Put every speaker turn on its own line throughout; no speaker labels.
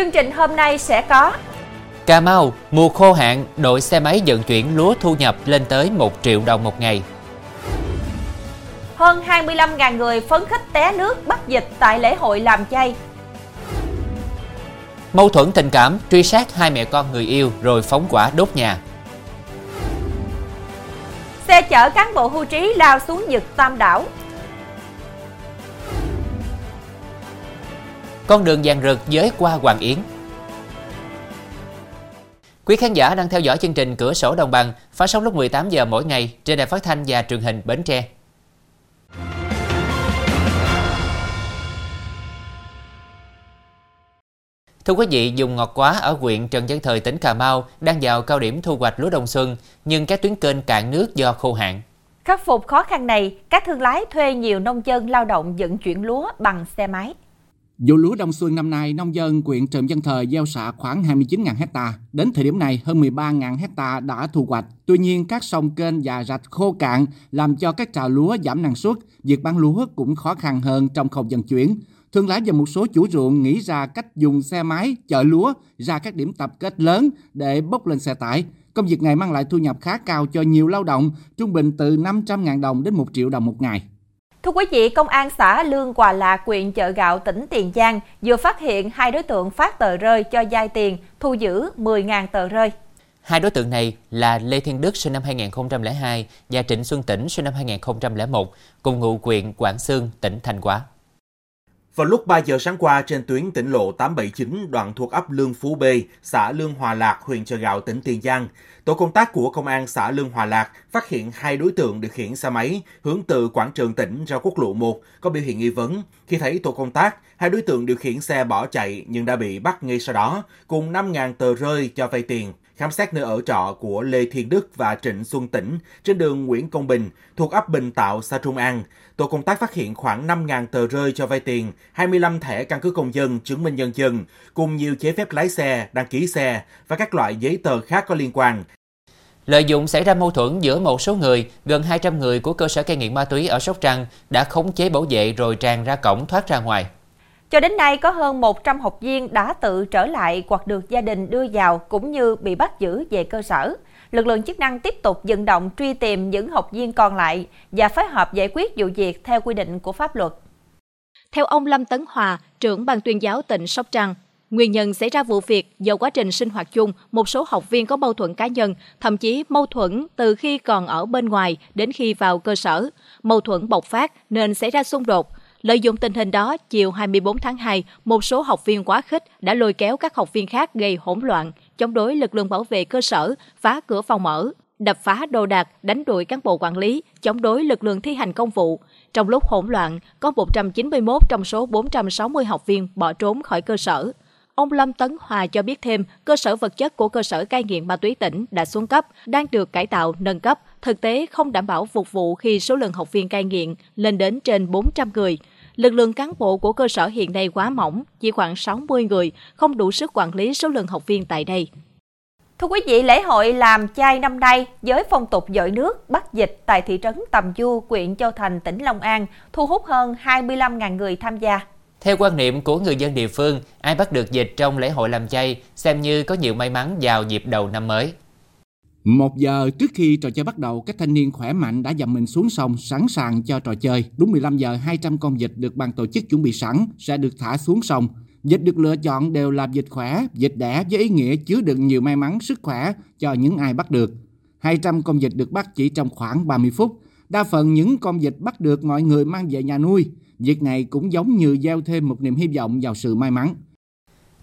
Chương trình hôm nay sẽ có
Cà Mau, mùa khô hạn, đội xe máy vận chuyển lúa thu nhập lên tới 1 triệu đồng một ngày.
Hơn 25.000 người phấn khích té nước bắt dịch tại lễ hội làm chay.
Mâu thuẫn tình cảm, truy sát hai mẹ con người yêu rồi phóng quả đốt nhà.
Xe chở cán bộ hưu trí lao xuống vực Tam Đảo.
Con đường vàng rực giới qua Hoàng Yến. Quý khán giả đang theo dõi chương trình Cửa sổ Đồng bằng phát sóng lúc 18 giờ mỗi ngày trên đài phát thanh và truyền hình Bến Tre. Thưa quý vị, dùng ngọt quá ở huyện Trần Văn Thời, tỉnh Cà Mau đang vào cao điểm thu hoạch lúa đông xuân, nhưng các tuyến kênh cạn nước do khô hạn.
Khắc phục khó khăn này, các thương lái thuê nhiều nông dân lao động vận chuyển lúa bằng xe máy.
Vụ lúa đông xuân năm nay, nông dân quyện Trần Văn Thời gieo xạ khoảng 29.000 hecta. Đến thời điểm này, hơn 13.000 hecta đã thu hoạch. Tuy nhiên, các sông kênh và rạch khô cạn làm cho các trà lúa giảm năng suất. Việc bán lúa cũng khó khăn hơn trong khâu vận chuyển. Thương lái và một số chủ ruộng nghĩ ra cách dùng xe máy chở lúa ra các điểm tập kết lớn để bốc lên xe tải. Công việc này mang lại thu nhập khá cao cho nhiều lao động, trung bình từ 500.000 đồng đến 1 triệu đồng một ngày.
Thưa quý vị, Công an xã Lương Hòa Lạc, huyện Chợ Gạo, tỉnh Tiền Giang vừa phát hiện hai đối tượng phát tờ rơi cho giai tiền, thu giữ 10.000 tờ rơi.
Hai đối tượng này là Lê Thiên Đức sinh năm 2002 và Trịnh Xuân Tĩnh sinh năm 2001, cùng ngụ huyện Quảng Sương, tỉnh Thanh Hóa.
Vào lúc 3 giờ sáng qua trên tuyến tỉnh lộ 879 đoạn thuộc ấp Lương Phú B, xã Lương Hòa Lạc, huyện Chợ Gạo, tỉnh Tiền Giang, tổ công tác của công an xã Lương Hòa Lạc phát hiện hai đối tượng điều khiển xe máy hướng từ quảng trường tỉnh ra quốc lộ 1 có biểu hiện nghi vấn. Khi thấy tổ công tác, hai đối tượng điều khiển xe bỏ chạy nhưng đã bị bắt ngay sau đó, cùng 5.000 tờ rơi cho vay tiền khám xét nơi ở trọ của Lê Thiên Đức và Trịnh Xuân Tĩnh trên đường Nguyễn Công Bình thuộc ấp Bình Tạo, xã Trung An. Tổ công tác phát hiện khoảng 5.000 tờ rơi cho vay tiền, 25 thẻ căn cước công dân, chứng minh nhân dân, cùng nhiều giấy phép lái xe, đăng ký xe và các loại giấy tờ khác có liên quan.
Lợi dụng xảy ra mâu thuẫn giữa một số người, gần 200 người của cơ sở cai nghiện ma túy ở Sóc Trăng đã khống chế bảo vệ rồi tràn ra cổng thoát ra ngoài.
Cho đến nay, có hơn 100 học viên đã tự trở lại hoặc được gia đình đưa vào cũng như bị bắt giữ về cơ sở. Lực lượng chức năng tiếp tục vận động truy tìm những học viên còn lại và phối hợp giải quyết vụ việc theo quy định của pháp luật.
Theo ông Lâm Tấn Hòa, trưởng ban tuyên giáo tỉnh Sóc Trăng, Nguyên nhân xảy ra vụ việc do quá trình sinh hoạt chung, một số học viên có mâu thuẫn cá nhân, thậm chí mâu thuẫn từ khi còn ở bên ngoài đến khi vào cơ sở. Mâu thuẫn bộc phát nên xảy ra xung đột. Lợi dụng tình hình đó, chiều 24 tháng 2, một số học viên quá khích đã lôi kéo các học viên khác gây hỗn loạn, chống đối lực lượng bảo vệ cơ sở, phá cửa phòng mở, đập phá đồ đạc, đánh đuổi cán bộ quản lý, chống đối lực lượng thi hành công vụ. Trong lúc hỗn loạn, có 191 trong số 460 học viên bỏ trốn khỏi cơ sở. Ông Lâm Tấn Hòa cho biết thêm, cơ sở vật chất của cơ sở cai nghiện ma túy tỉnh đã xuống cấp, đang được cải tạo, nâng cấp, thực tế không đảm bảo phục vụ khi số lượng học viên cai nghiện lên đến trên 400 người. Lực lượng cán bộ của cơ sở hiện nay quá mỏng, chỉ khoảng 60 người, không đủ sức quản lý số lượng học viên tại đây.
Thưa quý vị, lễ hội làm chay năm nay với phong tục dội nước bắt dịch tại thị trấn Tầm Du, huyện Châu Thành, tỉnh Long An thu hút hơn 25.000 người tham gia.
Theo quan niệm của người dân địa phương, ai bắt được dịch trong lễ hội làm chay xem như có nhiều may mắn vào dịp đầu năm mới.
Một giờ trước khi trò chơi bắt đầu, các thanh niên khỏe mạnh đã dầm mình xuống sông sẵn sàng cho trò chơi. Đúng 15 giờ, 200 con vịt được ban tổ chức chuẩn bị sẵn sẽ được thả xuống sông. Vịt được lựa chọn đều là vịt khỏe, vịt đẻ với ý nghĩa chứa đựng nhiều may mắn, sức khỏe cho những ai bắt được. 200 con vịt được bắt chỉ trong khoảng 30 phút. Đa phần những con vịt bắt được mọi người mang về nhà nuôi. Việc này cũng giống như gieo thêm một niềm hy vọng vào sự may mắn.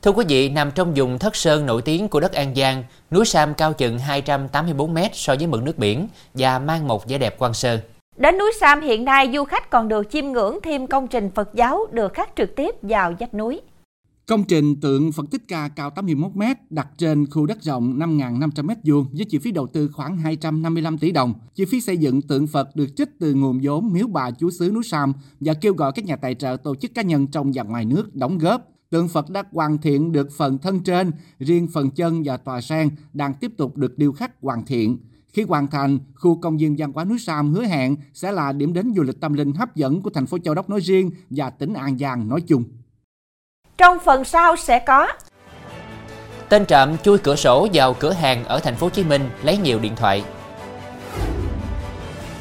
Thưa quý vị, nằm trong vùng thất sơn nổi tiếng của đất An Giang, núi Sam cao chừng 284 m so với mực nước biển và mang một vẻ đẹp quan sơ.
Đến núi Sam hiện nay, du khách còn được chiêm ngưỡng thêm công trình Phật giáo được khắc trực tiếp vào vách núi.
Công trình tượng Phật Tích Ca cao 81 m đặt trên khu đất rộng 5.500 m2 với chi phí đầu tư khoảng 255 tỷ đồng. Chi phí xây dựng tượng Phật được trích từ nguồn vốn miếu bà chúa xứ núi Sam và kêu gọi các nhà tài trợ tổ chức cá nhân trong và ngoài nước đóng góp. Tượng Phật đã hoàn thiện được phần thân trên, riêng phần chân và tòa sen đang tiếp tục được điêu khắc hoàn thiện. Khi hoàn thành, khu công viên văn hóa núi Sam hứa hẹn sẽ là điểm đến du lịch tâm linh hấp dẫn của thành phố Châu Đốc nói riêng và tỉnh An Giang nói chung.
Trong phần sau sẽ có
Tên trộm chui cửa sổ vào cửa hàng ở thành phố Hồ Chí Minh lấy nhiều điện thoại.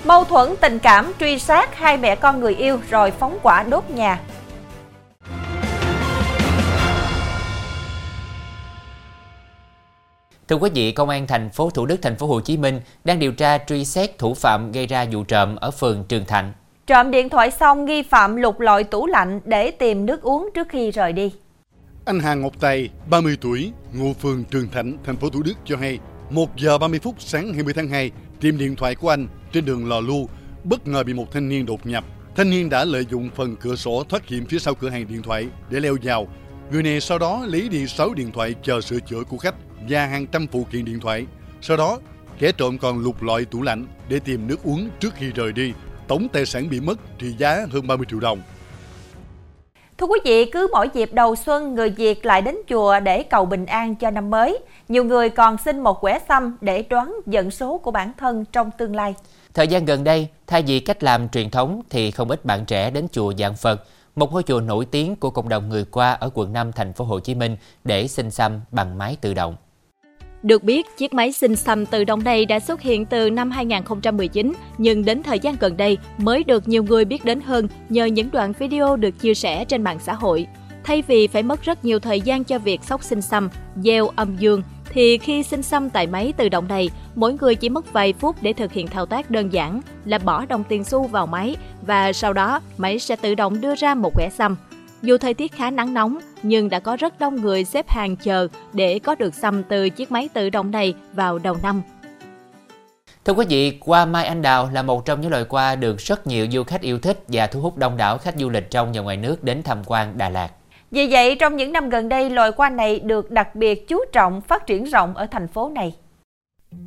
Mâu thuẫn tình cảm truy sát hai mẹ con người yêu rồi phóng quả đốt nhà.
Thưa quý vị, Công an thành phố Thủ Đức, thành phố Hồ Chí Minh đang điều tra truy xét thủ phạm gây ra vụ trộm ở phường Trường Thạnh.
Trộm điện thoại xong, nghi phạm lục lọi tủ lạnh để tìm nước uống trước khi rời đi.
Anh Hà Ngọc Tài, 30 tuổi, ngụ phường Trường Thạnh, thành phố Thủ Đức cho hay, 1 giờ 30 phút sáng 20 tháng 2, tìm điện thoại của anh trên đường Lò Lu, bất ngờ bị một thanh niên đột nhập. Thanh niên đã lợi dụng phần cửa sổ thoát hiểm phía sau cửa hàng điện thoại để leo vào. Người này sau đó lấy đi 6 điện thoại chờ sửa chữa của khách và hàng trăm phụ kiện điện thoại. Sau đó, kẻ trộm còn lục lọi tủ lạnh để tìm nước uống trước khi rời đi. Tổng tài sản bị mất trị giá hơn 30 triệu đồng.
Thưa quý vị, cứ mỗi dịp đầu xuân, người Việt lại đến chùa để cầu bình an cho năm mới. Nhiều người còn xin một quẻ xăm để đoán vận số của bản thân trong tương lai.
Thời gian gần đây, thay vì cách làm truyền thống thì không ít bạn trẻ đến chùa dạng Phật, một ngôi chùa nổi tiếng của cộng đồng người qua ở quận 5 thành phố Hồ Chí Minh để xin xăm bằng máy tự động.
Được biết, chiếc máy sinh xăm tự động này đã xuất hiện từ năm 2019, nhưng đến thời gian gần đây mới được nhiều người biết đến hơn nhờ những đoạn video được chia sẻ trên mạng xã hội. Thay vì phải mất rất nhiều thời gian cho việc sóc sinh xăm, gieo âm dương, thì khi sinh xăm tại máy tự động này, mỗi người chỉ mất vài phút để thực hiện thao tác đơn giản là bỏ đồng tiền xu vào máy và sau đó máy sẽ tự động đưa ra một quẻ xăm. Dù thời tiết khá nắng nóng, nhưng đã có rất đông người xếp hàng chờ để có được xăm từ chiếc máy tự động này vào đầu năm.
Thưa quý vị, qua mai anh đào là một trong những loại qua được rất nhiều du khách yêu thích và thu hút đông đảo khách du lịch trong và ngoài nước đến tham quan Đà Lạt.
Vì vậy, trong những năm gần đây, loài hoa này được đặc biệt chú trọng phát triển rộng ở thành phố này.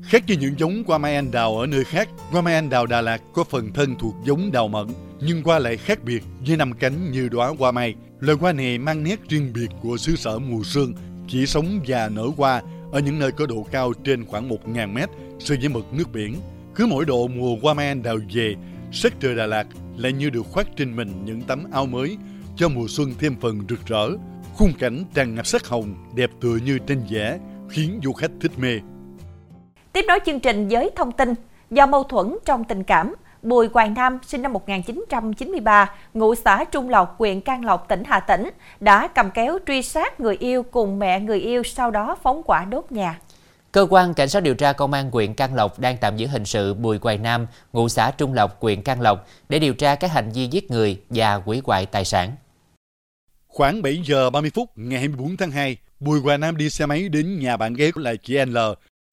Khác với những giống hoa mai anh đào ở nơi khác, hoa mai anh đào Đà Lạt có phần thân thuộc giống đào mận, nhưng hoa lại khác biệt với năm cánh như đóa hoa mai. Loài hoa này mang nét riêng biệt của xứ sở mùa sương, chỉ sống và nở hoa ở những nơi có độ cao trên khoảng 1.000 mét so với mực nước biển. Cứ mỗi độ mùa hoa mai anh đào về, sắc trời Đà Lạt lại như được khoác trên mình những tấm áo mới cho mùa xuân thêm phần rực rỡ. Khung cảnh tràn ngập sắc hồng, đẹp tựa như tranh vẽ, khiến du khách thích mê.
Tiếp nối chương trình với thông tin, do mâu thuẫn trong tình cảm, Bùi Quang Nam, sinh năm 1993, ngụ xã Trung Lộc, huyện Can Lộc, tỉnh Hà Tĩnh, đã cầm kéo truy sát người yêu cùng mẹ người yêu sau đó phóng quả đốt nhà.
Cơ quan Cảnh sát điều tra Công an huyện Can Lộc đang tạm giữ hình sự Bùi Quài Nam, ngụ xã Trung Lộc, huyện Can Lộc để điều tra các hành vi giết người và hủy hoại tài sản.
Khoảng 7 giờ 30 phút ngày 24 tháng 2, Bùi Quài Nam đi xe máy đến nhà bạn gái của là chị L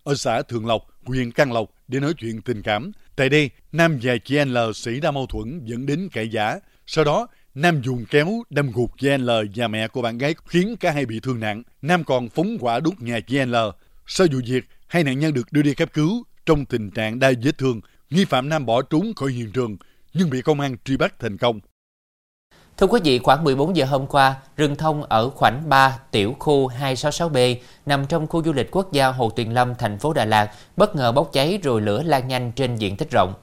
ở xã Thường Lộc, huyện Can Lộc để nói chuyện tình cảm. Tại đây, Nam và chị L xảy ra mâu thuẫn dẫn đến cãi giả. Sau đó, Nam dùng kéo đâm gục chị L và mẹ của bạn gái khiến cả hai bị thương nặng. Nam còn phóng quả đốt nhà chị L. Sau vụ việc, hai nạn nhân được đưa đi cấp cứu trong tình trạng đa vết thương. Nghi phạm Nam bỏ trốn khỏi hiện trường nhưng bị công an truy bắt thành công.
Thưa quý vị, khoảng 14 giờ hôm qua, rừng thông ở khoảnh 3 tiểu khu 266B nằm trong khu du lịch quốc gia Hồ Tuyền Lâm, thành phố Đà Lạt bất ngờ bốc cháy rồi lửa lan nhanh trên diện tích rộng.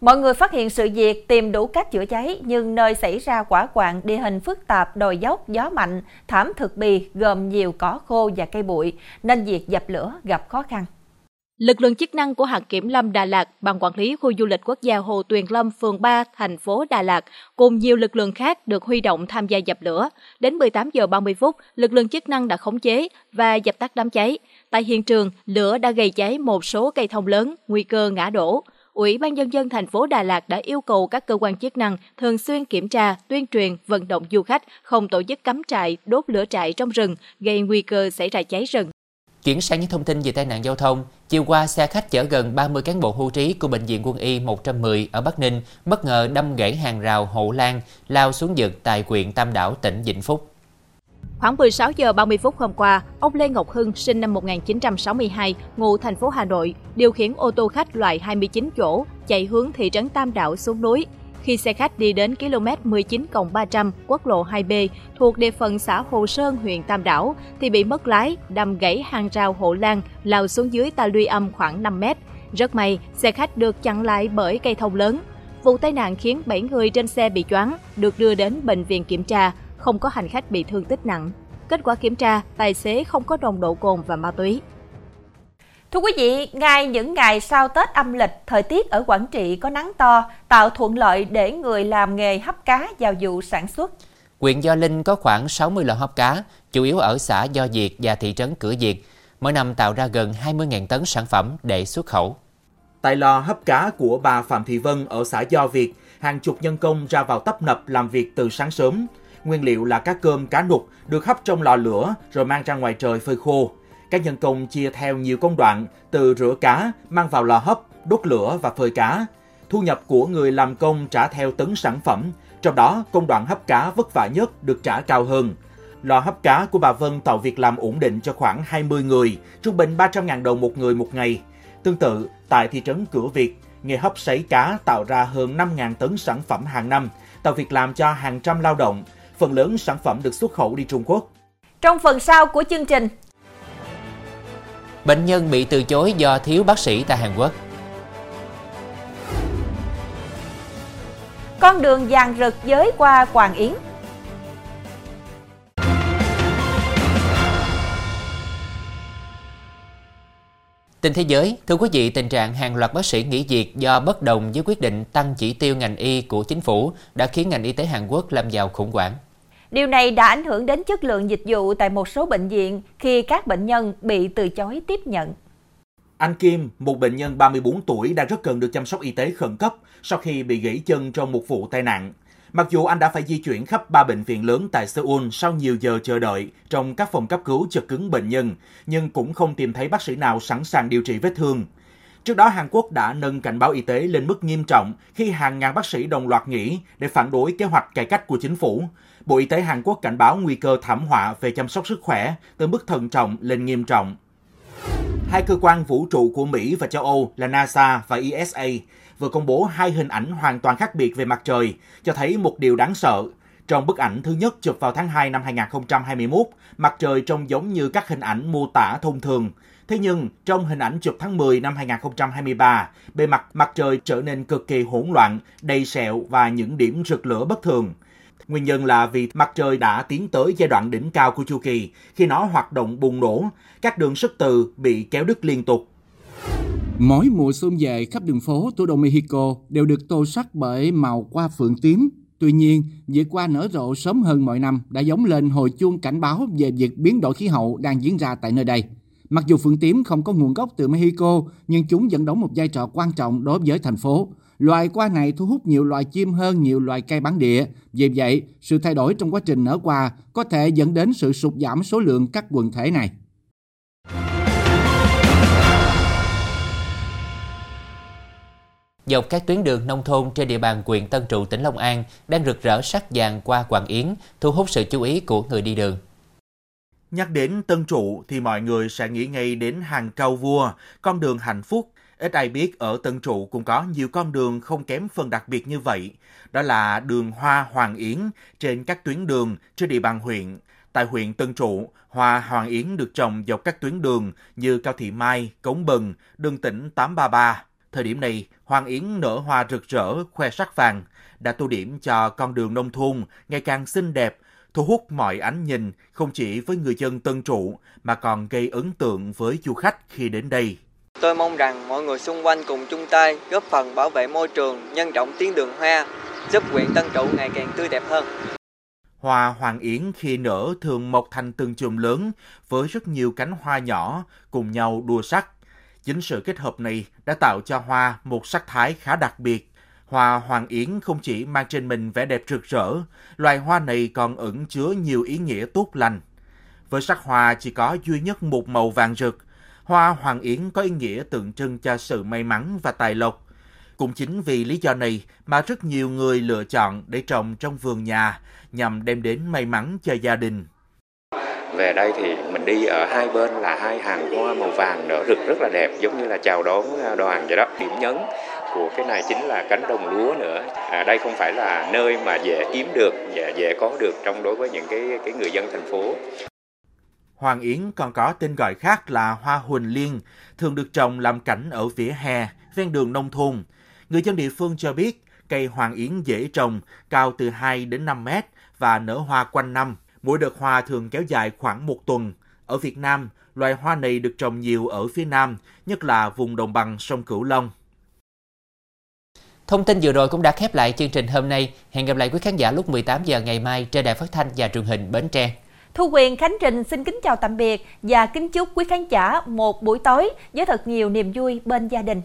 Mọi người phát hiện sự việc tìm đủ cách chữa cháy nhưng nơi xảy ra quả quạng địa hình phức tạp, đồi dốc, gió mạnh, thảm thực bì gồm nhiều cỏ khô và cây bụi nên việc dập lửa gặp khó khăn.
Lực lượng chức năng của hạt kiểm lâm Đà Lạt, Ban quản lý khu du lịch quốc gia Hồ Tuyền Lâm, phường 3, thành phố Đà Lạt cùng nhiều lực lượng khác được huy động tham gia dập lửa. Đến 18 giờ 30 phút, lực lượng chức năng đã khống chế và dập tắt đám cháy. Tại hiện trường, lửa đã gây cháy một số cây thông lớn, nguy cơ ngã đổ. Ủy ban nhân dân thành phố Đà Lạt đã yêu cầu các cơ quan chức năng thường xuyên kiểm tra, tuyên truyền, vận động du khách không tổ chức cắm trại, đốt lửa trại trong rừng, gây nguy cơ xảy ra cháy rừng.
Chuyển sang những thông tin về tai nạn giao thông, chiều qua xe khách chở gần 30 cán bộ hưu trí của Bệnh viện Quân y 110 ở Bắc Ninh bất ngờ đâm gãy hàng rào hộ lan, lao xuống vực tại huyện Tam Đảo, tỉnh Vĩnh Phúc.
Khoảng 16 giờ 30 phút hôm qua, ông Lê Ngọc Hưng, sinh năm 1962, ngụ thành phố Hà Nội, điều khiển ô tô khách loại 29 chỗ chạy hướng thị trấn Tam Đảo xuống núi. Khi xe khách đi đến km 19 300 quốc lộ 2B thuộc địa phận xã Hồ Sơn, huyện Tam Đảo thì bị mất lái, đâm gãy hàng rào hộ lan, lao xuống dưới ta luy âm khoảng 5 mét. Rất may, xe khách được chặn lại bởi cây thông lớn. Vụ tai nạn khiến 7 người trên xe bị choáng, được đưa đến bệnh viện kiểm tra, không có hành khách bị thương tích nặng. Kết quả kiểm tra, tài xế không có nồng độ cồn và ma túy.
Thưa quý vị, ngay những ngày sau Tết âm lịch, thời tiết ở Quảng Trị có nắng to, tạo thuận lợi để người làm nghề hấp cá vào vụ sản xuất.
Huyện Gio Linh có khoảng 60 lò hấp cá, chủ yếu ở xã Do Diệt và thị trấn Cửa Diệt. Mỗi năm tạo ra gần 20.000 tấn sản phẩm để xuất khẩu.
Tại lò hấp cá của bà Phạm Thị Vân ở xã Do Việt, hàng chục nhân công ra vào tấp nập làm việc từ sáng sớm. Nguyên liệu là cá cơm, cá nục được hấp trong lò lửa rồi mang ra ngoài trời phơi khô. Các nhân công chia theo nhiều công đoạn từ rửa cá, mang vào lò hấp, đốt lửa và phơi cá. Thu nhập của người làm công trả theo tấn sản phẩm, trong đó công đoạn hấp cá vất vả nhất được trả cao hơn. Lò hấp cá của bà Vân tạo việc làm ổn định cho khoảng 20 người, trung bình 300.000 đồng một người một ngày. Tương tự, tại thị trấn Cửa Việt, nghề hấp sấy cá tạo ra hơn 5.000 tấn sản phẩm hàng năm, tạo việc làm cho hàng trăm lao động. Phần lớn sản phẩm được xuất khẩu đi Trung Quốc.
Trong phần sau của chương trình,
Bệnh nhân bị từ chối do thiếu bác sĩ tại Hàn Quốc.
con đường vàng rực giới qua Hoàng Yến.
Tin thế giới, thưa quý vị, tình trạng hàng loạt bác sĩ nghỉ việc do bất đồng với quyết định tăng chỉ tiêu ngành y của chính phủ đã khiến ngành y tế Hàn Quốc lâm vào khủng hoảng.
Điều này đã ảnh hưởng đến chất lượng dịch vụ tại một số bệnh viện khi các bệnh nhân bị từ chối tiếp nhận.
Anh Kim, một bệnh nhân 34 tuổi đang rất cần được chăm sóc y tế khẩn cấp sau khi bị gãy chân trong một vụ tai nạn. Mặc dù anh đã phải di chuyển khắp ba bệnh viện lớn tại Seoul sau nhiều giờ chờ đợi trong các phòng cấp cứu chật cứng bệnh nhân, nhưng cũng không tìm thấy bác sĩ nào sẵn sàng điều trị vết thương. Trước đó, Hàn Quốc đã nâng cảnh báo y tế lên mức nghiêm trọng khi hàng ngàn bác sĩ đồng loạt nghỉ để phản đối kế hoạch cải cách của chính phủ. Bộ Y tế Hàn Quốc cảnh báo nguy cơ thảm họa về chăm sóc sức khỏe từ mức thận trọng lên nghiêm trọng. Hai cơ quan vũ trụ của Mỹ và châu Âu là NASA và ESA vừa công bố hai hình ảnh hoàn toàn khác biệt về mặt trời, cho thấy một điều đáng sợ. Trong bức ảnh thứ nhất chụp vào tháng 2 năm 2021, mặt trời trông giống như các hình ảnh mô tả thông thường. Thế nhưng, trong hình ảnh chụp tháng 10 năm 2023, bề mặt mặt trời trở nên cực kỳ hỗn loạn, đầy sẹo và những điểm rực lửa bất thường. Nguyên nhân là vì mặt trời đã tiến tới giai đoạn đỉnh cao của chu kỳ. Khi nó hoạt động bùng nổ, các đường sức từ bị kéo đứt liên tục.
Mỗi mùa xuân về, khắp đường phố thủ đô Mexico đều được tô sắc bởi màu qua phượng tím. Tuy nhiên, việc qua nở rộ sớm hơn mọi năm đã giống lên hồi chuông cảnh báo về việc biến đổi khí hậu đang diễn ra tại nơi đây. Mặc dù phượng tím không có nguồn gốc từ Mexico, nhưng chúng vẫn đóng một vai trò quan trọng đối với thành phố. Loài hoa này thu hút nhiều loài chim hơn nhiều loài cây bản địa. Vì vậy, sự thay đổi trong quá trình nở hoa có thể dẫn đến sự sụt giảm số lượng các quần thể này.
Dọc các tuyến đường nông thôn trên địa bàn huyện Tân Trụ, tỉnh Long An đang rực rỡ sắc vàng qua Quảng Yến, thu hút sự chú ý của người đi đường.
Nhắc đến Tân Trụ thì mọi người sẽ nghĩ ngay đến hàng cao vua, con đường hạnh phúc. Ít ai biết ở Tân Trụ cũng có nhiều con đường không kém phần đặc biệt như vậy. Đó là đường Hoa Hoàng Yến trên các tuyến đường trên địa bàn huyện. Tại huyện Tân Trụ, hoa Hoàng Yến được trồng dọc các tuyến đường như Cao Thị Mai, Cống Bần, đường tỉnh 833. Thời điểm này, Hoàng Yến nở hoa rực rỡ, khoe sắc vàng, đã tô điểm cho con đường nông thôn ngày càng xinh đẹp, thu hút mọi ánh nhìn không chỉ với người dân Tân Trụ mà còn gây ấn tượng với du khách khi đến đây.
Tôi mong rằng mọi người xung quanh cùng chung tay góp phần bảo vệ môi trường, nhân trọng tuyến đường hoa, giúp huyện Tân Trụ ngày càng tươi đẹp hơn.
Hoa Hoàng Yến khi nở thường mọc thành từng chùm lớn với rất nhiều cánh hoa nhỏ cùng nhau đua sắc. Chính sự kết hợp này đã tạo cho hoa một sắc thái khá đặc biệt. Hoa Hoàng Yến không chỉ mang trên mình vẻ đẹp rực rỡ, loài hoa này còn ẩn chứa nhiều ý nghĩa tốt lành. Với sắc hoa chỉ có duy nhất một màu vàng rực, hoa Hoàng Yến có ý nghĩa tượng trưng cho sự may mắn và tài lộc. Cũng chính vì lý do này mà rất nhiều người lựa chọn để trồng trong vườn nhà nhằm đem đến may mắn cho gia đình.
Về đây thì mình đi ở hai bên là hai hàng hoa màu vàng nở rực rất là đẹp giống như là chào đón à, đoàn vậy đó. Điểm nhấn của cái này chính là cánh đồng lúa nữa. À, đây không phải là nơi mà dễ kiếm được và dễ có được trong đối với những cái cái người dân thành phố.
Hoàng Yến còn có tên gọi khác là hoa huỳnh liên, thường được trồng làm cảnh ở vỉa hè, ven đường nông thôn. Người dân địa phương cho biết cây hoàng yến dễ trồng, cao từ 2 đến 5 mét và nở hoa quanh năm. Mỗi đợt hoa thường kéo dài khoảng một tuần. Ở Việt Nam, loài hoa này được trồng nhiều ở phía Nam, nhất là vùng đồng bằng sông Cửu Long.
Thông tin vừa rồi cũng đã khép lại chương trình hôm nay. Hẹn gặp lại quý khán giả lúc 18 giờ ngày mai trên đài phát thanh và truyền hình Bến Tre.
Thu Quyền, Khánh Trình xin kính chào tạm biệt và kính chúc quý khán giả một buổi tối với thật nhiều niềm vui bên gia đình.